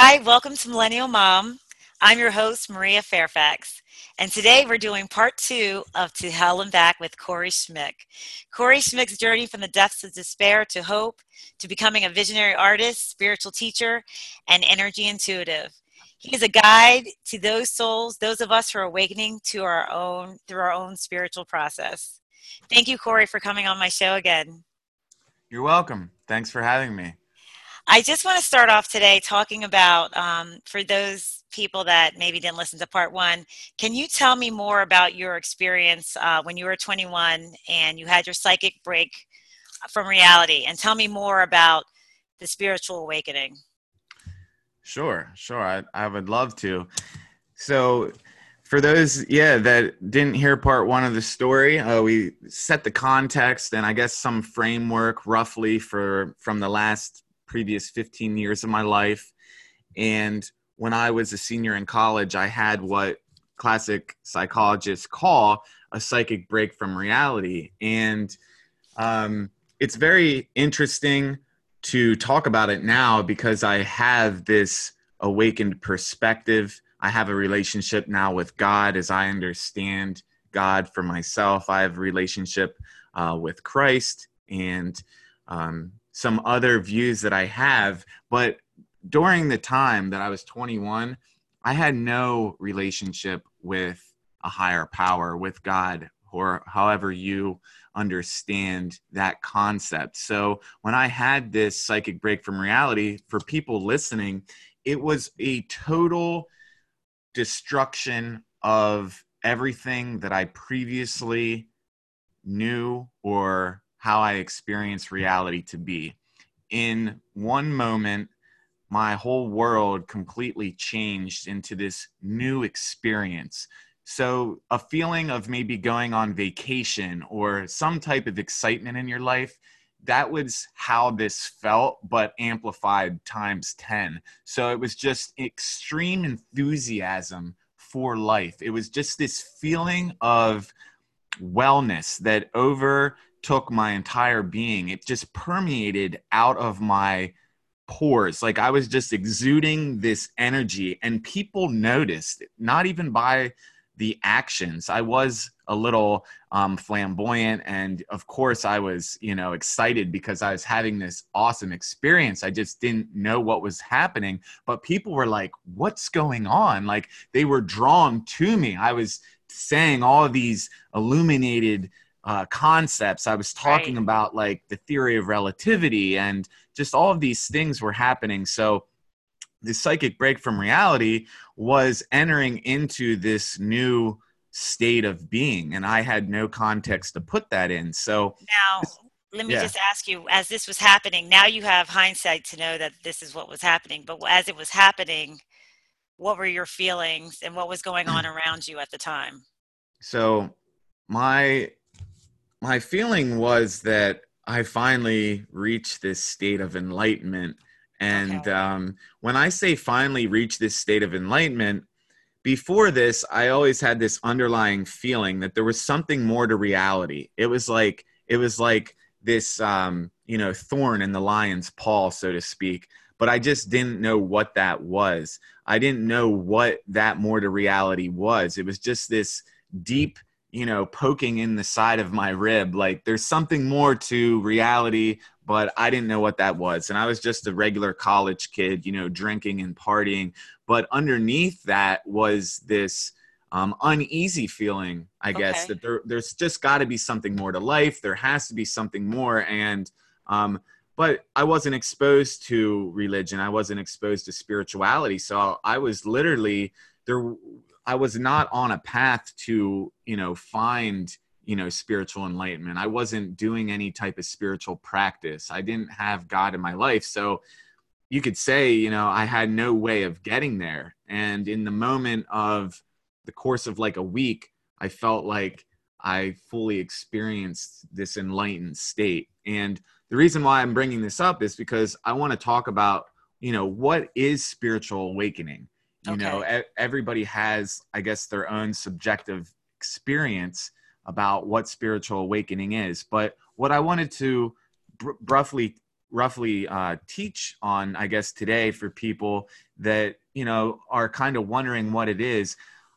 Hi, welcome to Millennial Mom. I'm your host, Maria Fairfax, and today we're doing part two of To Hell and Back with Corey Schmick. Corey Schmick's journey from the depths of despair to hope, to becoming a visionary artist, spiritual teacher, and energy intuitive. He is a guide to those souls, those of us who are awakening to our own through our own spiritual process. Thank you, Corey, for coming on my show again. You're welcome. Thanks for having me. I just want to start off today talking about um, for those people that maybe didn't listen to part one. Can you tell me more about your experience uh, when you were 21 and you had your psychic break from reality? And tell me more about the spiritual awakening. Sure, sure. I, I would love to. So, for those, yeah, that didn't hear part one of the story, uh, we set the context and I guess some framework roughly for from the last previous 15 years of my life. And when I was a senior in college, I had what classic psychologists call a psychic break from reality. And um, it's very interesting to talk about it now because I have this awakened perspective. I have a relationship now with God as I understand God for myself. I have a relationship uh, with Christ and um, some other views that I have. But during the time that I was 21, I had no relationship with a higher power, with God, or however you understand that concept. So when I had this psychic break from reality, for people listening, it was a total destruction of everything that I previously knew or how I experience reality to be. In one moment, my whole world completely changed into this new experience. So, a feeling of maybe going on vacation or some type of excitement in your life, that was how this felt, but amplified times 10. So, it was just extreme enthusiasm for life. It was just this feeling of wellness that overtook my entire being. It just permeated out of my pores. Like I was just exuding this energy, and people noticed, not even by the actions. I was a little um, flamboyant, and of course, I was, you know, excited because I was having this awesome experience. I just didn't know what was happening, but people were like, "What's going on?" Like they were drawn to me. I was saying all these illuminated uh, concepts. I was talking right. about like the theory of relativity and just all of these things were happening. So the psychic break from reality was entering into this new state of being and i had no context to put that in so now let me yeah. just ask you as this was happening now you have hindsight to know that this is what was happening but as it was happening what were your feelings and what was going on around you at the time so my my feeling was that i finally reached this state of enlightenment and okay. um, when i say finally reach this state of enlightenment before this i always had this underlying feeling that there was something more to reality it was like it was like this um, you know thorn in the lion's paw so to speak but I just didn't know what that was. I didn't know what that more to reality was. It was just this deep, you know, poking in the side of my rib. Like there's something more to reality, but I didn't know what that was. And I was just a regular college kid, you know, drinking and partying. But underneath that was this um, uneasy feeling, I guess, okay. that there, there's just got to be something more to life. There has to be something more. And, um, but I wasn't exposed to religion. I wasn't exposed to spirituality. So I was literally there. I was not on a path to, you know, find, you know, spiritual enlightenment. I wasn't doing any type of spiritual practice. I didn't have God in my life. So you could say, you know, I had no way of getting there. And in the moment of the course of like a week, I felt like I fully experienced this enlightened state. And the reason why I'm bringing this up is because I want to talk about, you know, what is spiritual awakening? You okay. know, everybody has, I guess, their own subjective experience about what spiritual awakening is. But what I wanted to br- roughly roughly uh, teach on, I guess, today for people that, you know, are kind of wondering what it is,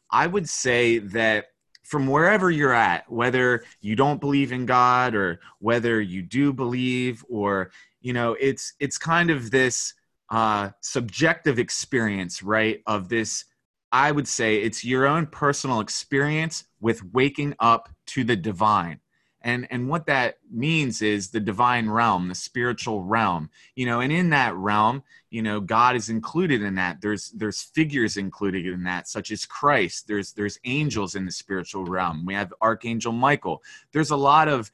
I would say that from wherever you're at, whether you don't believe in God or whether you do believe, or, you know, it's, it's kind of this uh, subjective experience, right? Of this, I would say it's your own personal experience with waking up to the divine. And and what that means is the divine realm the spiritual realm you know and in that realm you know god is included in that. There's there's figures included in that such as christ. There's there's angels in the spiritual realm. We have archangel michael. There's a lot of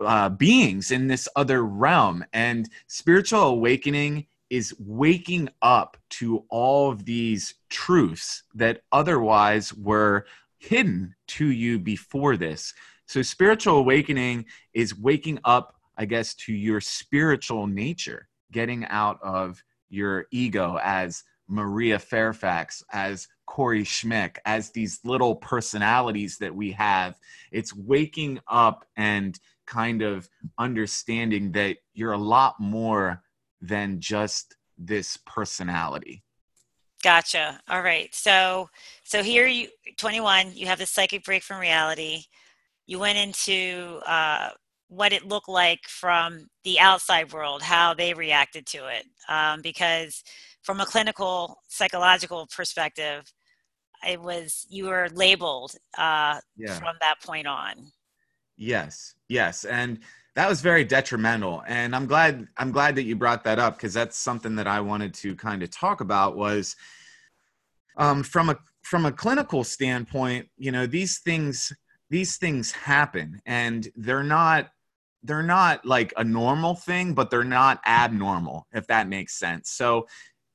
uh, beings in this other realm. And spiritual awakening is waking up to all of these truths that otherwise were hidden to you before this so spiritual awakening is waking up, I guess, to your spiritual nature, getting out of your ego as Maria Fairfax, as Corey Schmick, as these little personalities that we have. It's waking up and kind of understanding that you're a lot more than just this personality. Gotcha. All right. So so here you 21, you have the psychic break from reality you went into uh, what it looked like from the outside world, how they reacted to it. Um, because from a clinical psychological perspective, it was you were labeled uh, yeah. from that point on. Yes, yes, and that was very detrimental. And I'm glad I'm glad that you brought that up because that's something that I wanted to kind of talk about was um, from a from a clinical standpoint. You know, these things these things happen and they're not they're not like a normal thing but they're not abnormal if that makes sense so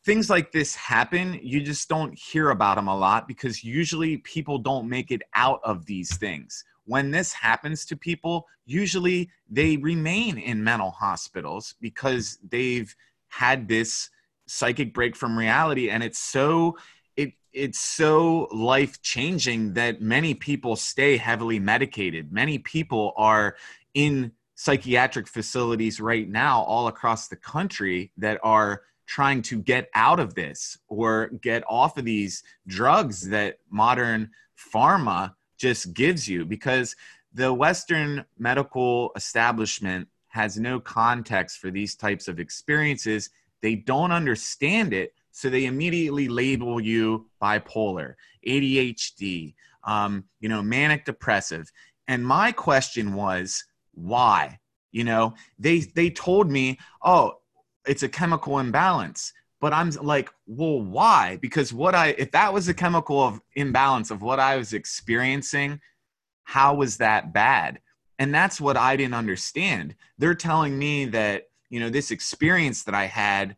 things like this happen you just don't hear about them a lot because usually people don't make it out of these things when this happens to people usually they remain in mental hospitals because they've had this psychic break from reality and it's so it it's so life changing that many people stay heavily medicated. Many people are in psychiatric facilities right now all across the country that are trying to get out of this or get off of these drugs that modern pharma just gives you because the Western medical establishment has no context for these types of experiences. They don't understand it so they immediately label you bipolar, ADHD, um, you know, manic depressive. And my question was, why? You know, they they told me, oh, it's a chemical imbalance. But I'm like, well, why? Because what I if that was a chemical of imbalance of what I was experiencing, how was that bad? And that's what I didn't understand. They're telling me that, you know, this experience that I had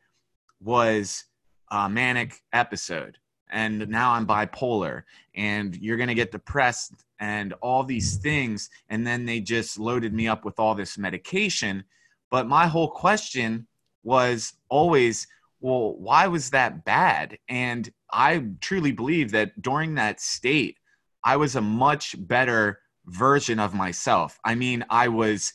was uh, manic episode and now I'm bipolar and you're going to get depressed and all these things. And then they just loaded me up with all this medication. But my whole question was always, well, why was that bad? And I truly believe that during that state, I was a much better version of myself. I mean, I was,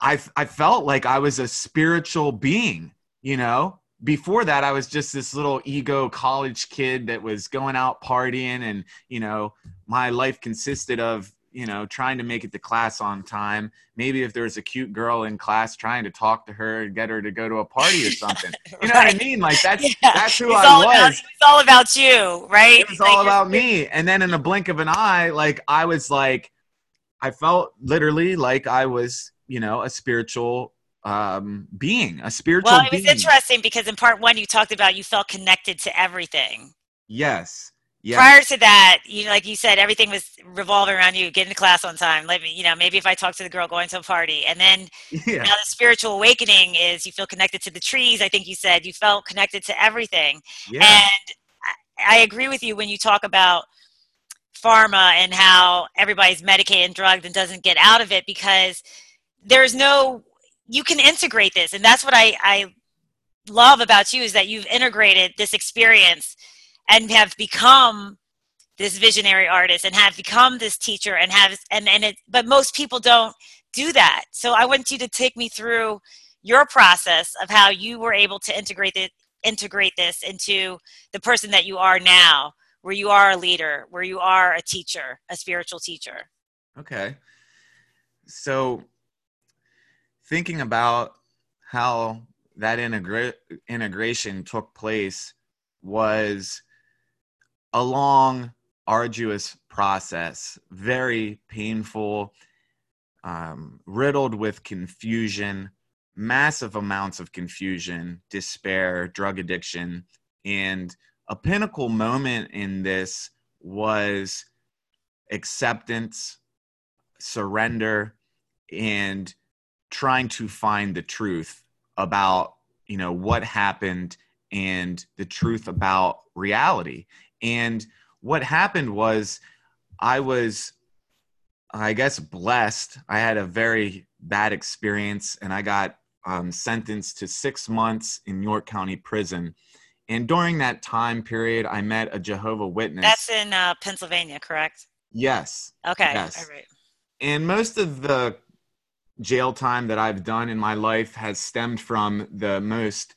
I, I felt like I was a spiritual being, you know, before that i was just this little ego college kid that was going out partying and you know my life consisted of you know trying to make it to class on time maybe if there was a cute girl in class trying to talk to her and get her to go to a party or something you know right. what i mean like that's yeah. that's who it's i was about, it's all about you right it was all about me and then in the blink of an eye like i was like i felt literally like i was you know a spiritual um, being, a spiritual. Well, it was being. interesting because in part one you talked about you felt connected to everything. Yes. Yes. Prior to that, you like you said, everything was revolving around you getting to class on time. Let me, you know, maybe if I talk to the girl going to a party, and then yeah. now the spiritual awakening is you feel connected to the trees. I think you said you felt connected to everything, yeah. and I, I agree with you when you talk about pharma and how everybody's medicated and drugged and doesn't get out of it because there's no you can integrate this and that's what I, I love about you is that you've integrated this experience and have become this visionary artist and have become this teacher and have and and it but most people don't do that. So i want you to take me through your process of how you were able to integrate it integrate this into the person that you are now where you are a leader where you are a teacher a spiritual teacher. Okay. So thinking about how that integra- integration took place was a long arduous process very painful um, riddled with confusion massive amounts of confusion, despair, drug addiction. And a pinnacle moment in this was acceptance, surrender, and trying to find the truth about you know what happened and the truth about reality and what happened was i was i guess blessed i had a very bad experience and i got um, sentenced to six months in York County Prison. And during that time period, I met a Jehovah Witness. That's in uh, Pennsylvania, correct? Yes. Okay. Yes. All right. And most of the jail time that I've done in my life has stemmed from the most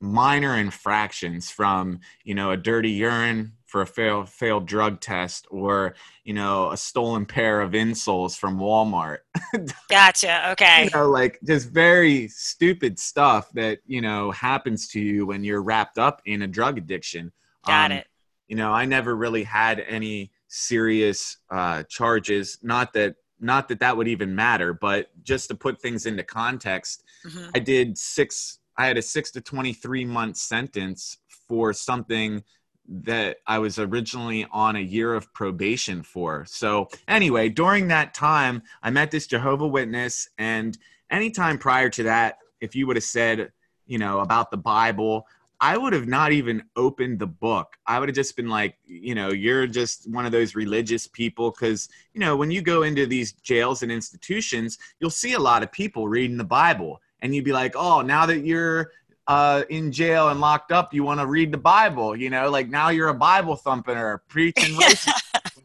minor infractions from, you know, a dirty urine for a failed failed drug test or you know a stolen pair of insoles from Walmart. gotcha. Okay. You know, like just very stupid stuff that you know happens to you when you're wrapped up in a drug addiction. Got um, it. You know, I never really had any serious uh, charges. Not that not that that would even matter, but just to put things into context, mm-hmm. I did six. I had a six to twenty three month sentence for something that I was originally on a year of probation for. So, anyway, during that time, I met this Jehovah Witness, and anytime prior to that, if you would have said, you know, about the Bible, I would have not even opened the book. I would have just been like, you know, you're just one of those religious people. Because, you know, when you go into these jails and institutions, you'll see a lot of people reading the Bible. And you'd be like, oh, now that you're uh, in jail and locked up, you want to read the Bible. You know, like now you're a Bible thumping or preaching when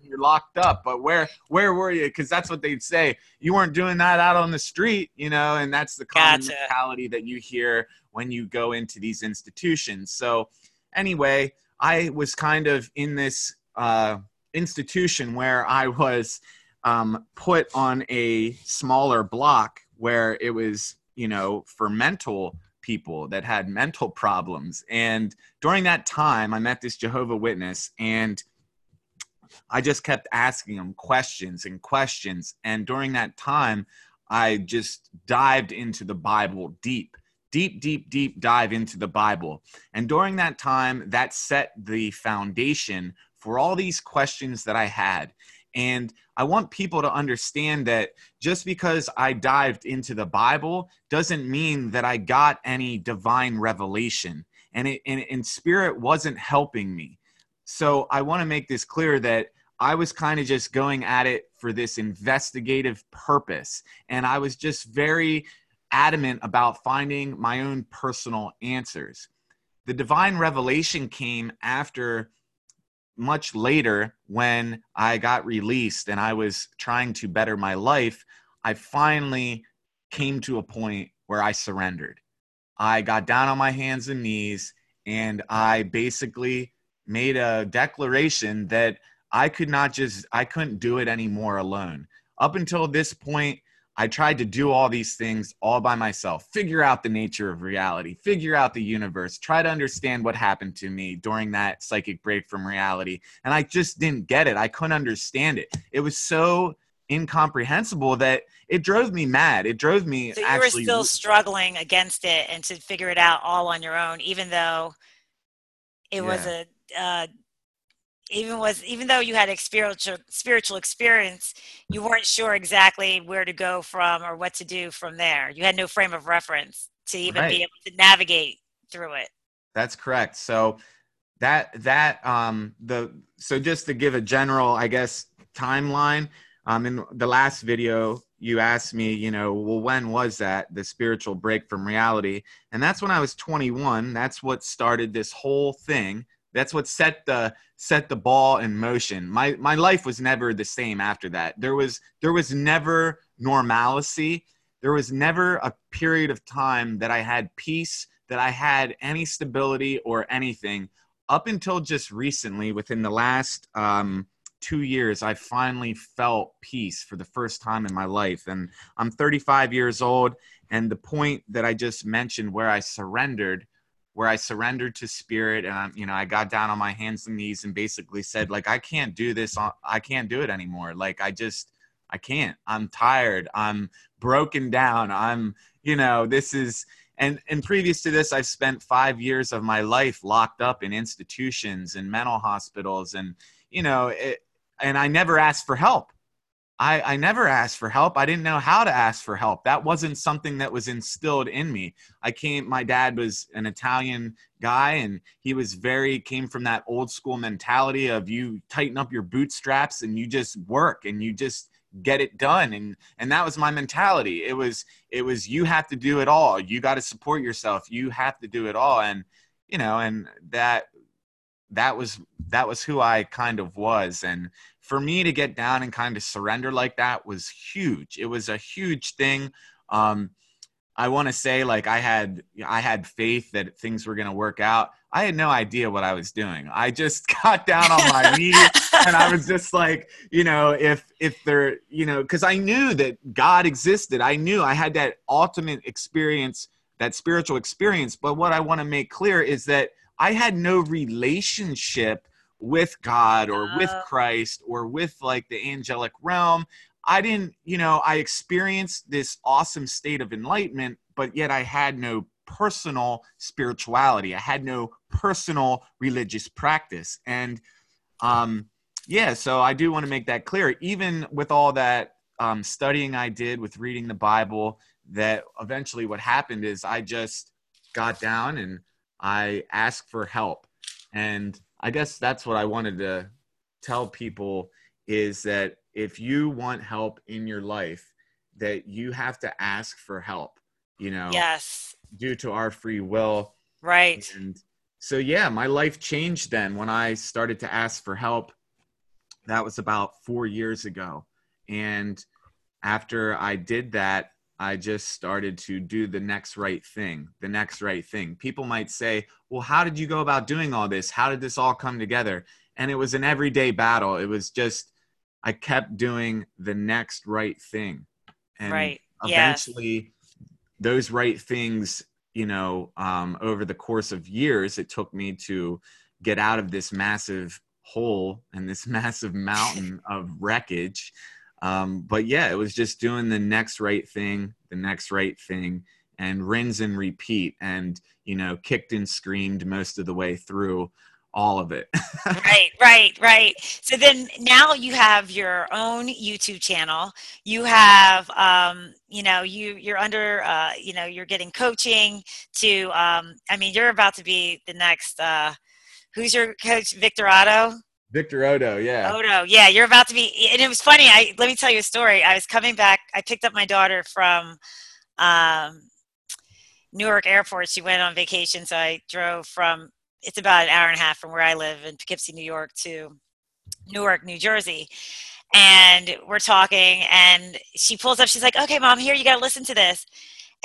you're locked up. But where where were you? Because that's what they'd say. You weren't doing that out on the street, you know, and that's the common gotcha. mentality that you hear when you go into these institutions. So anyway, I was kind of in this uh, institution where I was um, put on a smaller block where it was, you know, for mental people that had mental problems. And during that time, I met this Jehovah Witness and I just kept asking him questions and questions. And during that time, I just dived into the Bible deep, deep, deep, deep dive into the Bible. And during that time, that set the foundation for all these questions that I had. And I want people to understand that just because I dived into the Bible doesn't mean that I got any divine revelation. And, it, and, and spirit wasn't helping me. So I want to make this clear that I was kind of just going at it for this investigative purpose. And I was just very adamant about finding my own personal answers. The divine revelation came after much later when I got released and I was trying to better my life, I finally came to a point where I surrendered. I got down on my hands and knees and I basically made a declaration that I could not just, I couldn't do it anymore alone. Up until this point, I tried to do all these things all by myself, figure out the nature of reality, figure out the universe, try to understand what happened to me during that psychic break from reality. And I just didn't get it. I couldn't understand it. It was so incomprehensible that it drove me mad. It drove me. So you actually, were still struggling against it and to figure it out all on your own, even though it yeah. was a uh, even was even though you had a spiritual spiritual experience you weren't sure exactly where to go from or what to do from there. You had no frame of reference to even right. be able to navigate through it. That's correct. So that that um the so just to give a general i guess timeline um in the last video you asked me you know well when was that the spiritual break from reality? And that's when i was 21 that's what started this whole thing that's what set the set the ball in motion. My my life was never the same after that. There was there was never normalcy. there was never a period of time that I had peace, that I had any stability or anything up until just recently, within the last um, two years, I finally felt peace for the first time in my life. And I'm 35 years old. And the point that I just mentioned, where I surrendered, where I surrendered to spirit, and I'm, you know, I got down on my hands and knees and basically said, like, I can't do this. I can't do it anymore. Like, I just, I can't. I'm tired. I'm broken down. I'm, you know, this is and and previous to this i've spent five years of my life locked up in institutions and mental hospitals and you know it, and i never asked for help I, I never asked for help. I didn't know how to ask for help. That wasn't something that was instilled in me. I came, my dad was an Italian guy and he was very, came from that old school mentality of you tighten up your bootstraps and you just work and you just, get it done and and that was my mentality it was it was you have to do it all you got to support yourself you have to do it all and you know and that that was that was who I kind of was and for me to get down and kind of surrender like that was huge it was a huge thing um I want to say like I had I had faith that things were going to work out. I had no idea what I was doing. I just got down on my knees and I was just like, you know, if if there, you know, cuz I knew that God existed. I knew I had that ultimate experience, that spiritual experience, but what I want to make clear is that I had no relationship with God or with. Christ or with like the angelic realm. I didn't, you know, I experienced this awesome state of enlightenment, but yet I had no personal spirituality. I had no personal religious practice. And um, yeah, so I do want to make that clear. Even with all that um, studying I did with reading the Bible, that eventually what happened is I just got down and I asked for help. And I guess that's what I wanted to tell people is that if you want help in your life that you have to ask for help you know yes. due to our free will. Right. And so yeah my life changed then when i started to ask for help. That was about four years ago. And after i did that i just started to do the next right thing the next right thing people might say well how did you go about doing all this how did this all come together and it was an everyday battle it was just I kept doing the next right thing. And right. eventually those right things, you know, um, over the course of years, it took me to get out of this massive hole and this massive mountain of wreckage. Um, but yeah, it was just doing the next right thing, the next right thing, and rinse and repeat, and you know, kicked and screamed most of the way through all of it. right, right, right. So then now you have your own YouTube channel. You have, um, you know, you you're under, uh, you know, you're getting coaching to. Um, I mean, you're about to be the next. Uh, who's your coach, Victor Oddo? Victor Oddo, yeah. Oddo, yeah. You're about to be, and it was funny. I let me tell you a story. I was coming back. I picked up my daughter from. Um, Newark Airport. She went on vacation, so I drove from it's about an hour and a half from where I live in Poughkeepsie, New York to Newark, New Jersey. And we're talking, and she pulls up. She's like, "Okay, mom, here you got to listen to this."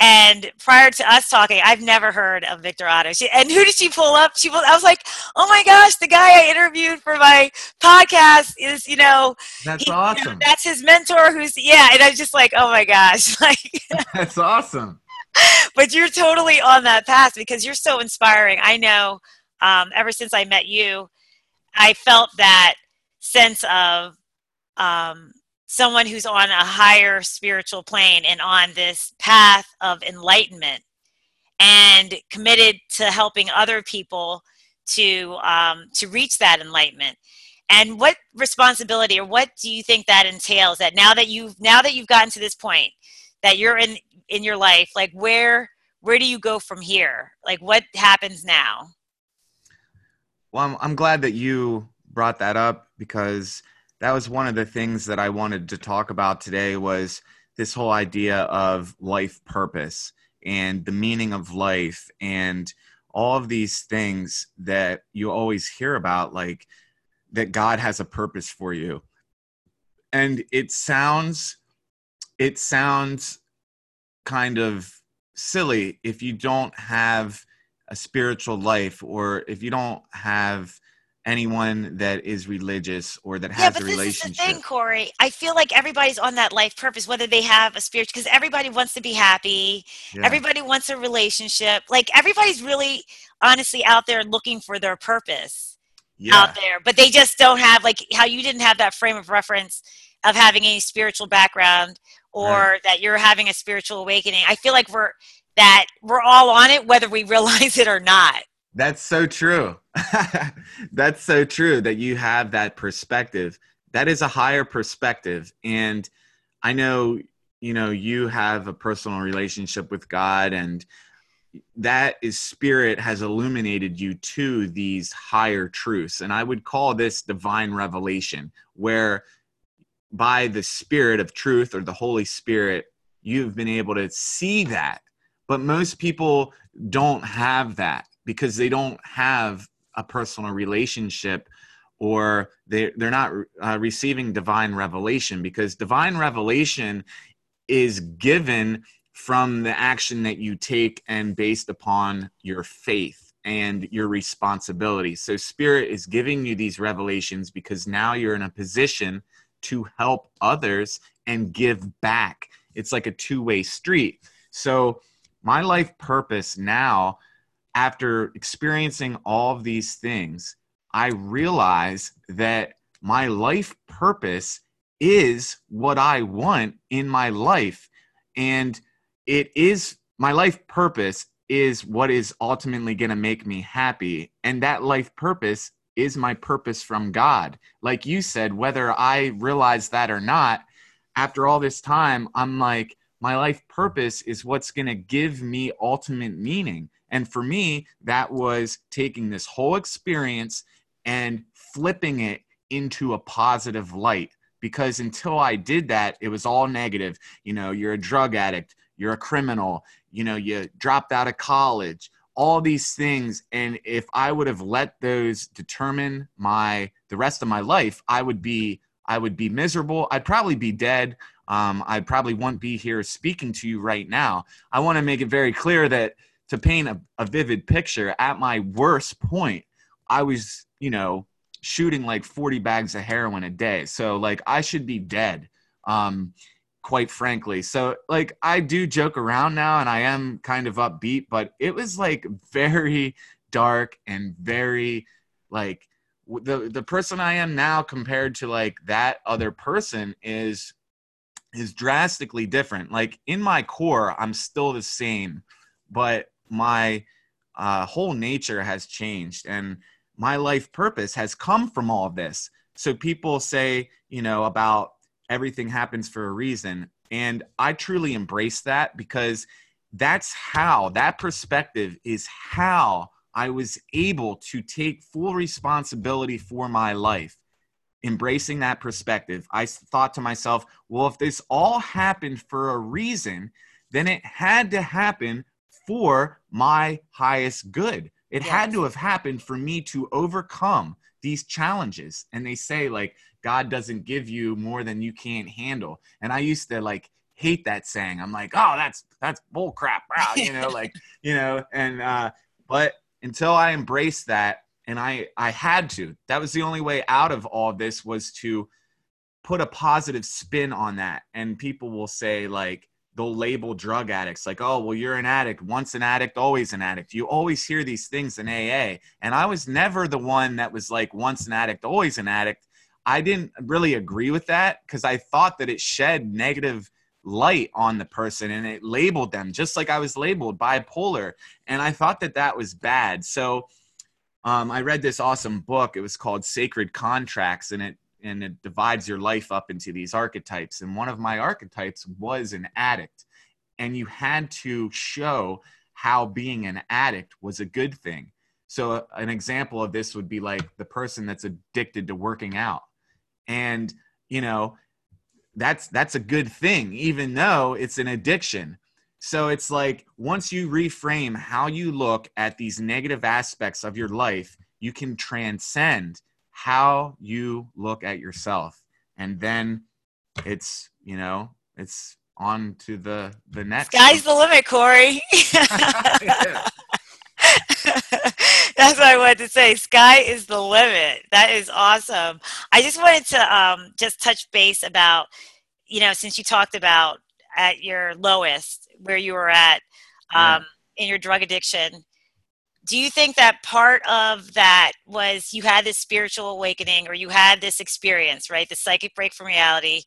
And prior to us talking, I've never heard of Victor Oddo. She, and who did she pull up? She pulled, I was like, oh my gosh, the guy I interviewed for my podcast is, you know, that's he, awesome. You know, that's his mentor. Who's yeah, and I was just like, oh my gosh, like that's awesome. but you're totally on that path because you're so inspiring. I know um, ever since I met you, I felt that sense of um, someone who's on a higher spiritual plane and on this path of enlightenment and committed to helping other people to um, to reach that enlightenment. And what responsibility or what do you think that entails that now that you've now that you've gotten to this point that you're in in your life like where where do you go from here? Like what happens now? Well, I'm, I'm glad that you brought that up because that was one of the things that I wanted to talk about today was this whole idea of life purpose and the meaning of life and all of these things that you always hear about like that God has a purpose for you. And it sounds it sounds kind of silly if you don't have a spiritual life or if you don't have anyone that is religious or that has yeah, but a this relationship. is the thing, Corey. I feel like everybody's on that life purpose, whether they have a spirit, because everybody wants to be happy. Yeah. Everybody wants a relationship. Like everybody's really, honestly, out there looking for their purpose yeah. out there, but they just don't have like how you didn't have that frame of reference of having any spiritual background or Right. that you're having a spiritual awakening. I feel like we're that we're all on it, whether we realize it or not. That's so true. That's so true that you have that perspective. That is a higher perspective. And I know, you know, you have a personal relationship with God and that is spirit has illuminated you to these higher truths. And I would call this divine revelation, where by the spirit of truth or the Holy Spirit, you've been able to see that. But most people don't have that because they don't have a personal relationship or they, they're not uh, receiving divine revelation because divine revelation is given from the action that you take and based upon your faith and your responsibility. So, Spirit is giving you these revelations because now you're in a position to help others and give back. It's like a two way street. So, my life purpose now, after experiencing all of these things, I realize that my life purpose is what I want in my life. And it is my life purpose is what is ultimately going to make me happy. And that life purpose is my purpose from God. Like you said, whether I realize that or not, after all this time, I'm like, my life purpose is what's going to give me ultimate meaning. And for me, that was taking this whole experience and flipping it into a positive light. Because until I did that, it was all negative. You know, you're a drug addict, you're a criminal, you know, you dropped out of college, all these things. And if I would have let those determine my the rest of my life, I would be I would be miserable. I'd probably be dead. Um, I probably won't be here speaking to you right now. I want to make it very clear that to paint a, a vivid picture, at my worst point, I was, you know, shooting like 40 bags of heroin a day. So, like, I should be dead, um, quite frankly. So, like, I do joke around now and I am kind of upbeat, but it was like very dark and very, like, the the person I am now compared to like that other person is is drastically different. Like in my core, I'm still the same, but my uh, whole nature has changed, and my life purpose has come from all of this. So people say, you know, about everything happens for a reason, and I truly embrace that because that's how that perspective is how I was able to take full responsibility for my life embracing that perspective, I thought to myself, well, if this all happened for a reason, then it had to happen for my highest good. It had to have happened for me to overcome these challenges. And they say, like, God doesn't give you more than you can't handle. And I used to like hate that saying. I'm like, oh, that's that's bull crap, Wow, you know, like, you know, and uh, but until I embraced that, and I I had to. That was the only way out of all this was to put a positive spin on that. And people will say like they'll label drug addicts like, oh, well, you're an addict. Once an addict, always an addict. You always hear these things in AA. And I was never the one that was like once an addict, always an addict. I didn't really agree with that because I thought that it shed negative light on the person and it labeled them just like I was labeled bipolar. And I thought that that was bad. So um, I read this awesome book. It was called Sacred Contracts, and it and it divides your life up into these archetypes. And one of my archetypes was an addict, and you had to show how being an addict was a good thing. So uh, an example of this would be like the person that's addicted to working out, and you know that's that's a good thing, even though it's an addiction. So it's like once you reframe how you look at these negative aspects of your life, you can transcend how you look at yourself. And then it's, you know, it's on to the the next. Sky's the limit, Corey. That's what I wanted to say. Sky is the limit. That is awesome. I just wanted to um, just touch base about, you know, since you talked about at your lowest, where you were at um, yeah. in your drug addiction. Do you think that part of that was you had this spiritual awakening or you had this experience, right? The psychic break from reality.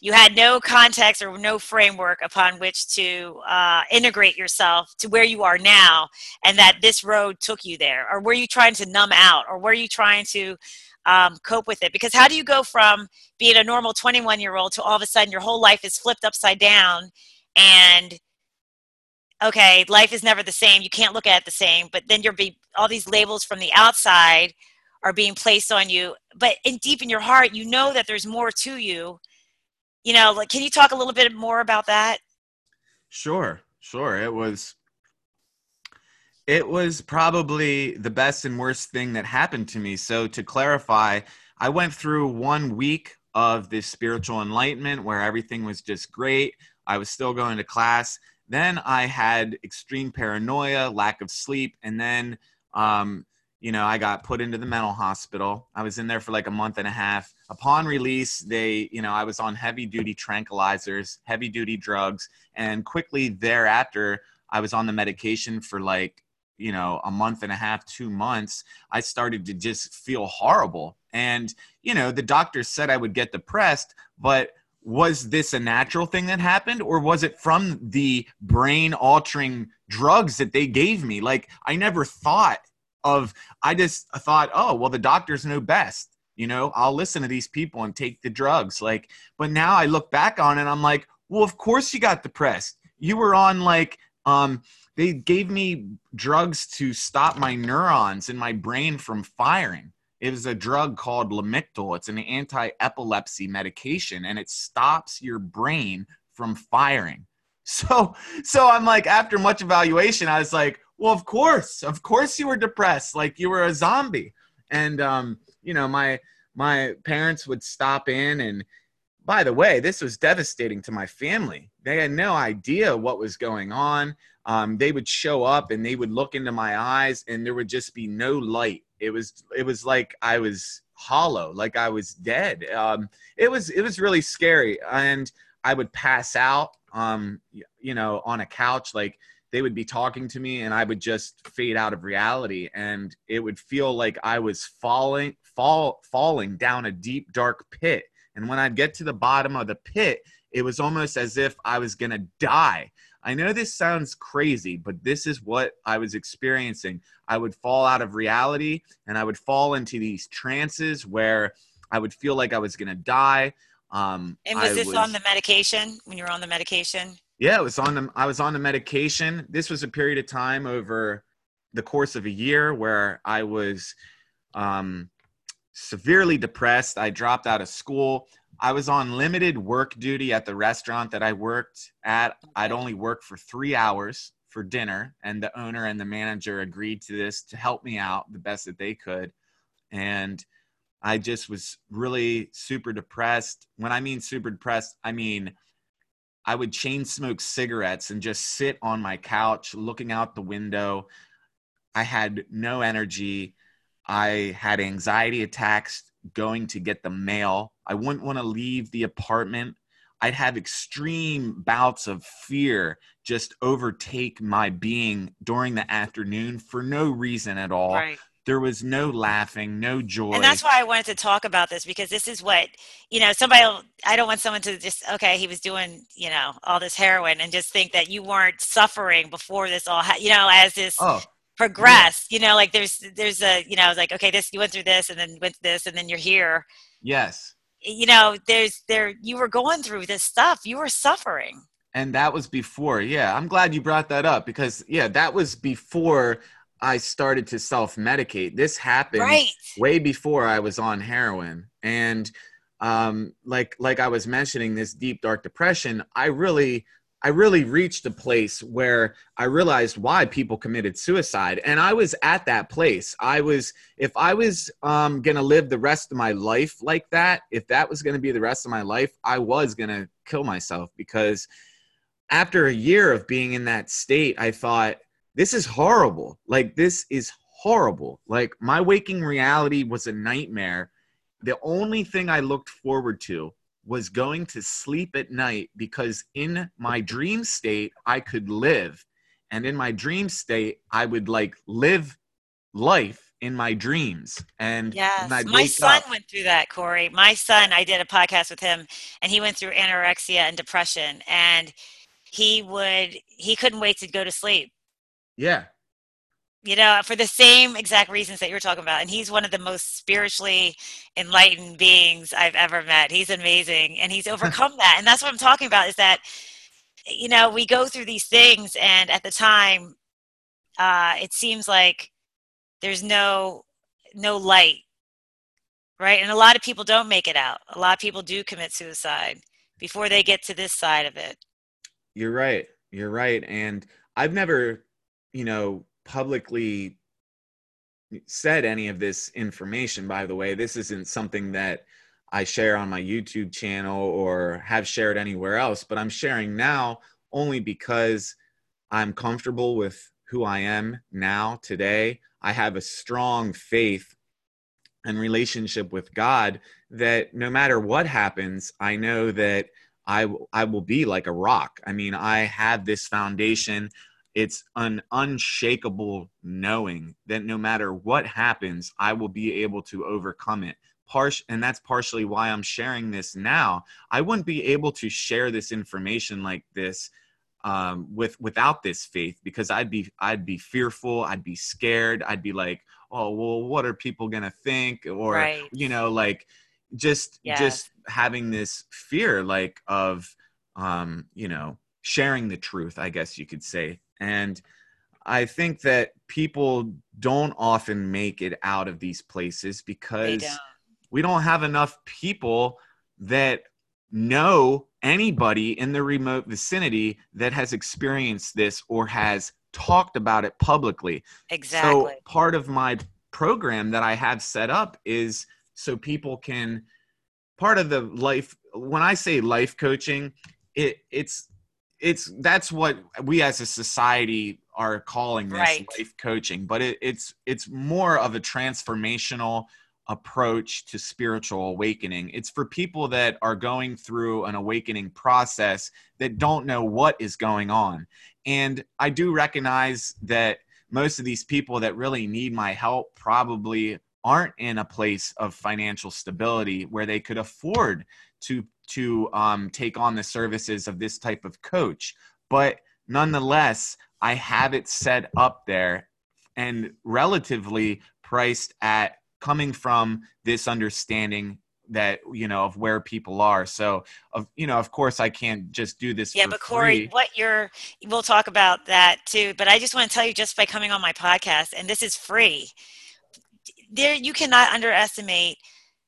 You had no context or no framework upon which to uh, integrate yourself to where you are now and that this road took you there. Or were you trying to numb out or were you trying to um, cope with it? Because how do you go from being a normal 21 year old to all of a sudden your whole life is flipped upside down and okay life is never the same you can't look at it the same but then you're be all these labels from the outside are being placed on you but in deep in your heart you know that there's more to you. You know like can you talk a little bit more about that? Sure sure it was it was probably the best and worst thing that happened to me. So to clarify i went through one week of this spiritual enlightenment where everything was just great. I was still going to class then i had extreme paranoia lack of sleep and then um, you know, I got put into the mental hospital. I was in there for like a month and a half. Upon release, they, you know, I was on heavy duty tranquilizers, heavy duty drugs, and quickly thereafter, I was on the medication for like, you know, a month and a half, two months. I started to just feel horrible. And, you know, the doctor said I would get depressed, but was this a natural thing that happened or was it from the brain altering drugs that they gave me? Like, I never thought of I just thought, oh, well, the doctors know best. You know, I'll listen to these people and take the drugs. Like, but now I look back on it, I'm like, well, of course you got depressed. You were on like, um, they gave me drugs to stop my neurons in my brain from firing. It was a drug called Lamictal. It's an anti-epilepsy medication, and it stops your brain from firing. So, so I'm like, after much evaluation, I was like, well, of course, of course you were depressed, like you were a zombie. And um, you know, my my parents would stop in and by the way, this was devastating to my family. They had no idea what was going on. Um, they would show up and they would look into my eyes and there would just be no light. It was it was like I was hollow, like I was dead. Um, it was it was really scary, and I would pass out, um, you know, on a couch, like they would be talking to me and I would just fade out of reality and it would feel like I was falling fall falling down a deep dark pit and when I'd get to the bottom of the pit it was almost as if I was to die. I know this sounds crazy, but this is what I was experiencing. I would fall out of reality and I would fall into these trances where I would feel like I was going to die. Um, and was I this was, on the medication when you were on the medication? Yeah, it was on the I was on the medication. This was a period of time over the course of a year where I was um, severely depressed. I dropped out of school. I was on limited work duty at the restaurant that I worked at. I'd only work for three hours for dinner, and the owner and the manager agreed to this to help me out the best that they could. And I just was really super depressed. When I mean super depressed, I mean I would chain smoke cigarettes and just sit on my couch looking out the window. I had no energy. I had anxiety attacks going to get the mail. I wouldn't want to leave the apartment. I'd have extreme bouts of fear just overtake my being during the afternoon for no reason at all. Right there was no laughing, no joy. And that's why I wanted to talk about this because this is what, you know, somebody, I don't want someone to just, okay, he was doing, you know, all this heroin and just think that you weren't suffering before this all, ha- you know, as this oh, progressed, yeah. you know, like there's, there's a, you know, I was like, okay, this, you went through this and then went through this and then you're here. Yes. You know, there's, there, you were going through this stuff, you were suffering. And that was before. Yeah. I'm glad you brought that up because, yeah, that was before I started to self medicate. This happened right. way before I was on heroin. And um, like like I was mentioning, this deep dark depression, I really I really reached a place where I realized why people committed suicide. And I was at that place. I was, if I was um, going to live the rest of my life like that, if that was going to be the rest of my life, I was going to kill myself because after a year of being in that state, I thought, this is horrible. Like, this is horrible. Like, my waking reality was a nightmare. The only thing I looked forward to was going to sleep at night because in my dream state, I could live. And in my dream state, I would like live life in my dreams. And yes, my son up, went through that, Corey. My son, I did a podcast with him, and he went through anorexia and depression, and he would he couldn't wait to go to sleep. Yeah. You know, for the same exact reasons that you're talking about. And he's one of the most spiritually enlightened beings I've ever met. He's amazing. And he's overcome that. And that's what I'm talking about is that, you know, we go through these things and at the time, uh, it seems like there's no no light right and a lot of people don't make it out a lot of people do commit suicide before they get to this side of it you're right you're right and i've never you know publicly said any of this information by the way this isn't something that i share on my youtube channel or have shared anywhere else but i'm sharing now only because i'm comfortable with who i am now today I have a strong faith and relationship with God that no matter what happens, I know that I, I will be like a rock. I mean, I have this foundation. It's an unshakable knowing that no matter what happens, I will be able to overcome it. Part, and that's partially why I'm sharing this now. I wouldn't be able to share this information like this um, with without this faith because I'd be I'd be fearful, I'd be scared, I'd be like, oh well, what are people gonna think, or right. you know, like just yes. just having this fear like of um, you know sharing the truth, I guess you could say, and I think that people don't often make it out of these places because don't. we don't have enough people that know anybody in the remote vicinity that has experienced this or has talked about it publicly. Exactly. So part of my program that I have set up is so people can part of the life when I say life coaching, it it's it's that's what we as a society are calling this right. life coaching, but it, it's it's more of a transformational approach to spiritual awakening. It's for people that are going through an awakening process that don't know what is going on. And I do recognize that most of these people that really need my help probably aren't in a place of financial stability where they could afford to to um, take on the services of this type of coach. But nonetheless, I have it set up there and relatively priced at coming from this understanding that you know of where people are so of you know of course i can't just do this yeah but corey free. what you're we'll talk about that too but i just want to tell you just by coming on my podcast and this is free there you cannot underestimate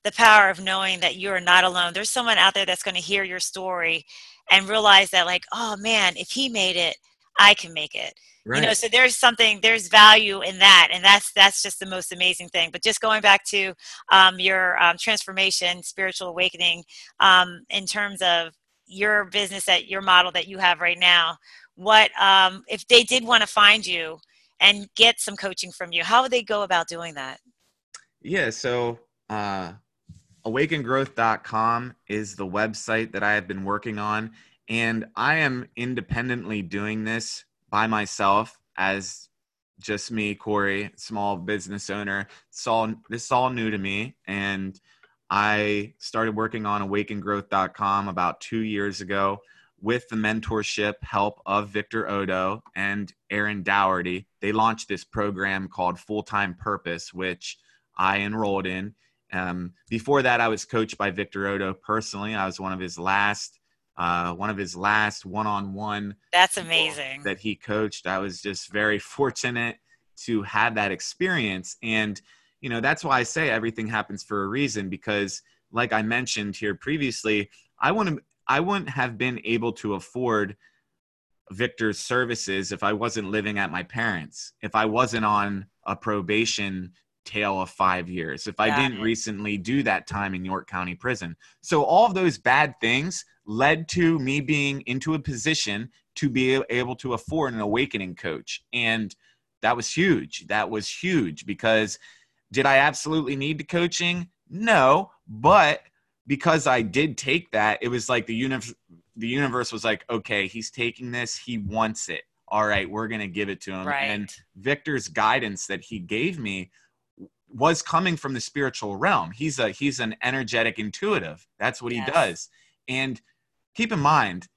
the power of knowing that you are not alone there's someone out there that's going to hear your story and realize that like oh man if he made it i can make it Right. You know, so there's something, there's value in that, and that's that's just the most amazing thing. But just going back to um, your um, transformation, spiritual awakening, um, in terms of your business that your model that you have right now, what um, if they did want to find you and get some coaching from you? How would they go about doing that? Yeah, so uh, awakengrowth.com is the website that I have been working on, and I am independently doing this by myself as just me, Corey, small business owner. It's all this is all new to me, and I started working on awakengrowth.com about two years ago with the mentorship help of Victor Oddo and Aaron Doughty. They launched this program called Full Time Purpose, which I enrolled in. Um, before that, I was coached by Victor Oddo personally. I was one of his last uh, one of his last one-on-one. That's amazing. That he coached. I was just very fortunate to have that experience, and you know that's why I say everything happens for a reason. Because, like I mentioned here previously, I wouldn't I wouldn't have been able to afford Victor's services if I wasn't living at my parents, if I wasn't on a probation tale of five years if I Got didn't recently do that time in York County Prison. So all of those bad things led to me being into a position to be able to afford an awakening coach. And that was huge. That was huge because did I absolutely need the coaching? No, but because I did take that, it was like the universe the universe was like, okay, he's taking this, he wants it. All right, we're going to give it to him. Right. And Victor's guidance that he gave me was coming from the spiritual realm. He's a he's an energetic intuitive. That's what Yes. he does. And keep in mind,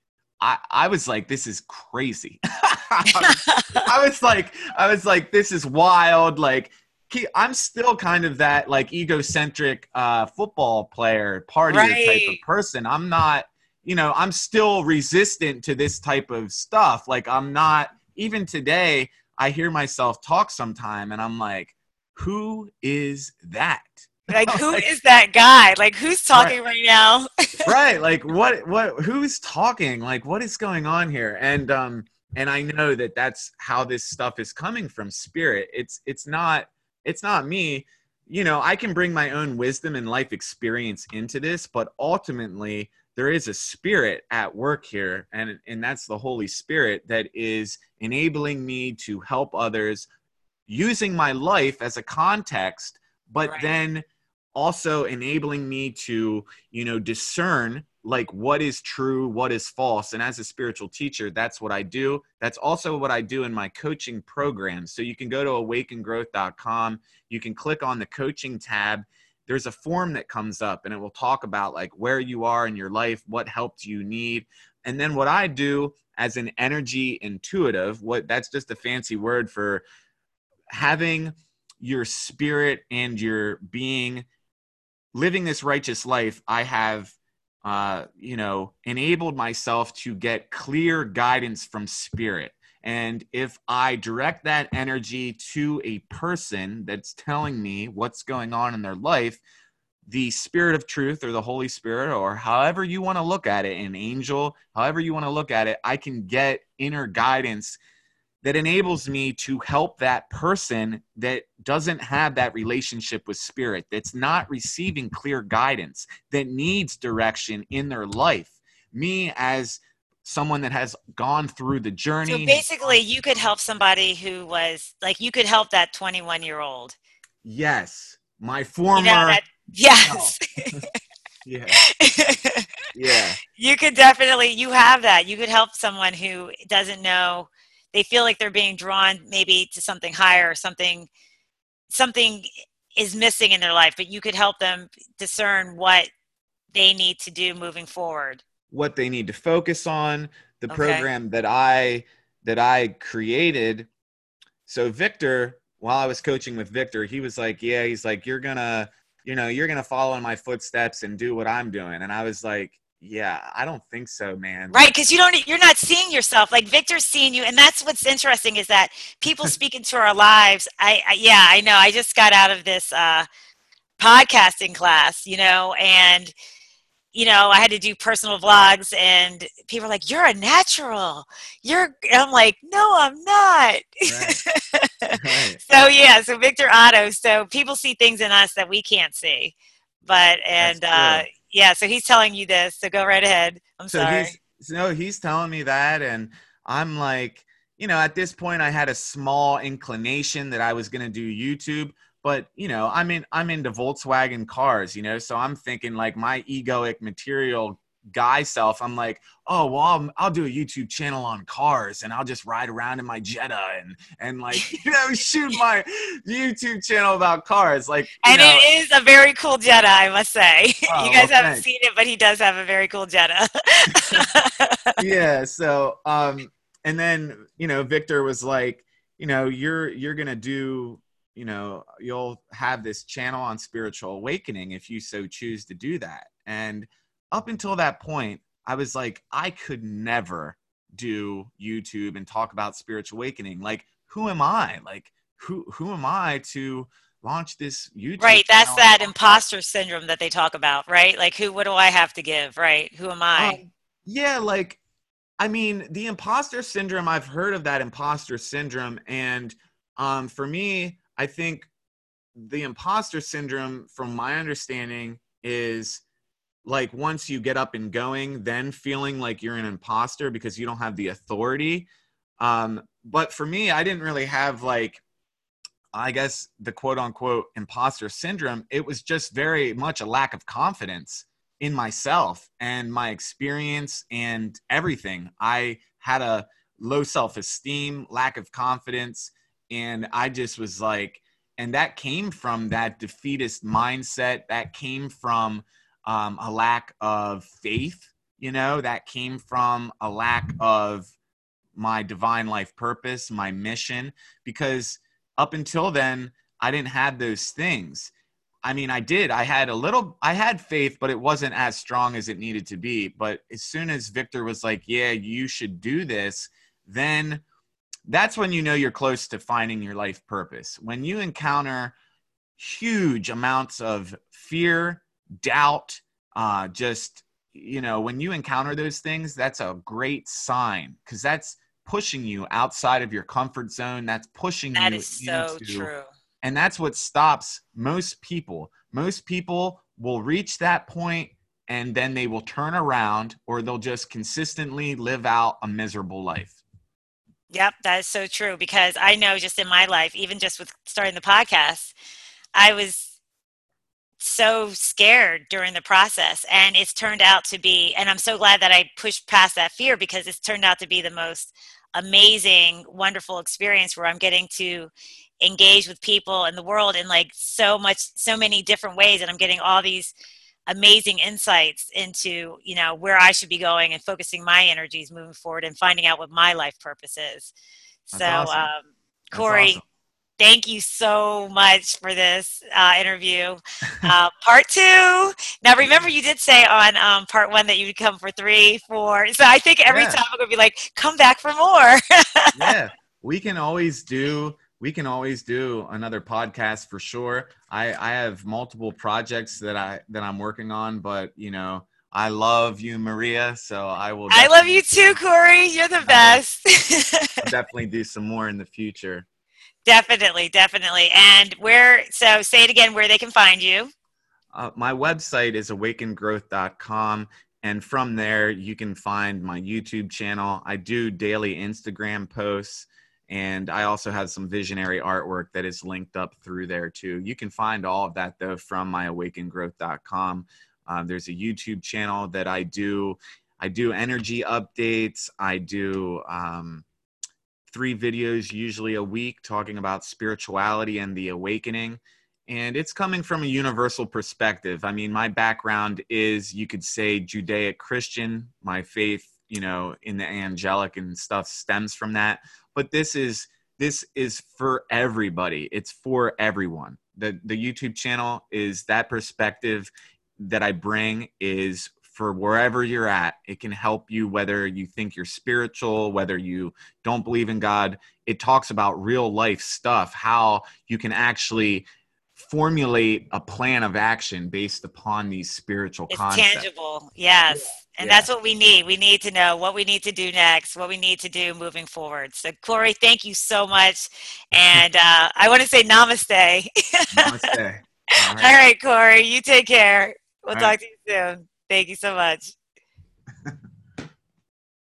I I was like this is crazy. I was like I was like this is wild like I'm still kind of that like egocentric uh football player partier type of person. I'm not you know, I'm still resistant to this type of stuff. Like I'm not even today I hear myself talk sometime and I'm like who is that? Like, who Like- is that guy? Like, who's talking right now? right like what what who's talking like what is going on here and um and i know that that's how this stuff is coming from spirit it's it's not it's not me you know i can bring my own wisdom and life experience into this but ultimately there is a spirit at work here and and that's the holy spirit that is enabling me to help others using my life as a context but Right. then also enabling me to you know discern like what is true what is false. And as a spiritual teacher that's what i do. That's also what i do in my coaching program. So you can go to awakengrowth.com you can click on the coaching tab. There's a form that comes up and it will talk about like where you are in your life what help do you need. And then what i do as an energy intuitive what that's just a fancy word for having your spirit and your being living this righteous life i have uh you know enabled myself to get clear guidance from spirit. And if i direct that energy to a person that's telling me what's going on in their life the spirit of truth or the holy spirit or however you want to look at it an angel however you want to look at it i can get inner guidance that enables me to help that person that doesn't have that relationship with spirit, that's not receiving clear guidance, that needs direction in their life. Me, as someone that has gone through the journey. So basically, you could help somebody who was like, you could help that 21 year old. yes, my You former. know, that, yes. yeah, yeah, you could definitely, you have that. You could help someone who doesn't know, they feel like they're being drawn maybe to something higher or something, something is missing in their life, but you could help them discern what they need to do moving forward. what they need to focus on the Okay. program that i that i created so victor while i was coaching with victor he was like yeah he's like you're gonna you know you're gonna follow in my footsteps and do what i'm doing and i was like yeah i don't think so man Right, because you don't, you're not seeing yourself like Victor's seeing you, and that's what's interesting is that people speak into our lives. I, I yeah, I know. I just got out of this uh, podcasting class, you know, and you know, I had to do personal vlogs, and people are like, "You're a natural." You're, and I'm like, "No, I'm not." Right. so yeah, so Victor Oddo. So people see things in us that we can't see, but and uh. Yeah, so he's telling you this. So go right ahead. I'm so sorry. he's no he's telling me that and i'm like you know at this point i had a small inclination that i was going to do youtube but you know i'm in i'm into volkswagen cars you know so i'm thinking like my egoic material guy self i'm like oh well I'll, I'll do a youtube channel on cars and i'll just ride around in my jetta and and like you know shoot my youtube channel about cars like And know, it is a very cool Jetta, I must say. Oh, you guys well, haven't thanks. seen it, but he does have a very cool Jetta. yeah so um and then you know victor was like you know you're you're gonna do you know you'll have this channel on spiritual awakening if you so choose to do that and up until that point i was like i could never do youtube and talk about spiritual awakening like who am i like who who am i to launch this youtube right, that's that imposter syndrome that they talk about, right? Like, who? What do I have to give? Right? Who am I? Um, yeah, like I mean, the imposter syndrome, I've heard of that imposter syndrome and um for me, I think the imposter syndrome, from my understanding, is like once you get up and going, then feeling like you're an imposter because you don't have the authority. Um, but for me, I didn't really have like, I guess the quote unquote imposter syndrome. It was just very much a lack of confidence in myself and my experience and everything. I had a low self esteem, lack of confidence. And I just was like, and that came from that defeatist mindset. That came from um, a lack of faith, you know, that came from a lack of my divine life purpose, my mission, because up until then, I didn't have those things. I mean, I did. I had a little, I had faith, but it wasn't as strong as it needed to be. But as soon as Victor was like, yeah, you should do this, then that's when you know you're close to finding your life purpose. When you encounter huge amounts of fear, doubt, uh, just, you know, when you encounter those things, that's a great sign because that's pushing you outside of your comfort zone. That's pushing that you. That is so into, true. And that's what stops most people. Most people will reach that point and then they will turn around or they'll just consistently live out a miserable life. Yep, that is so true because I know just in my life, even just with starting the podcast, I was so scared during the process and it's turned out to be and I'm so glad that I pushed past that fear because it's turned out to be the most amazing wonderful experience where I'm getting to engage with people in the world in like so much so many different ways and I'm getting all these amazing insights into you know where i should be going and focusing my energies moving forward and finding out what my life purpose is That's so awesome. um, corey awesome. Thank you so much for this uh, interview uh, part two now remember you did say on um, part one that you would come for three four so i think every yeah. time i'm going to be like come back for more yeah we can always do we can always do another podcast for sure. I, I have multiple projects that I that I'm working on, but you know, I love you, Maria. So I will. I love you too, Corey. You're the best. definitely do some more in the future. Definitely, definitely. And where? So say it again. Where they can find you? Uh, my website is awakengrowth.com. And from there, you can find my YouTube channel. I do daily Instagram posts. And I also have some visionary artwork that is linked up through there too. You can find all of that though from myawakengrowth.com. Uh, there's a YouTube channel that I do. I do energy updates. I do um, three videos usually a week talking about spirituality and the awakening. And it's coming from a universal perspective. I mean, my background is, you could say, Judaic Christian. My faith, you know, in the angelic and stuff stems from that but this is this is for everybody it's for everyone the the youtube channel is that perspective that i bring is for wherever you're at it can help you whether you think you're spiritual whether you don't believe in god it talks about real life stuff how you can actually formulate a plan of action based upon these spiritual it's concepts tangible yes and yeah. that's what we need. We need to know what we need to do next, what we need to do moving forward. So, Corey, thank you so much. And uh, I want to say namaste. namaste. All right. All right, Corey, you take care. We'll All talk right. to you soon. Thank you so much.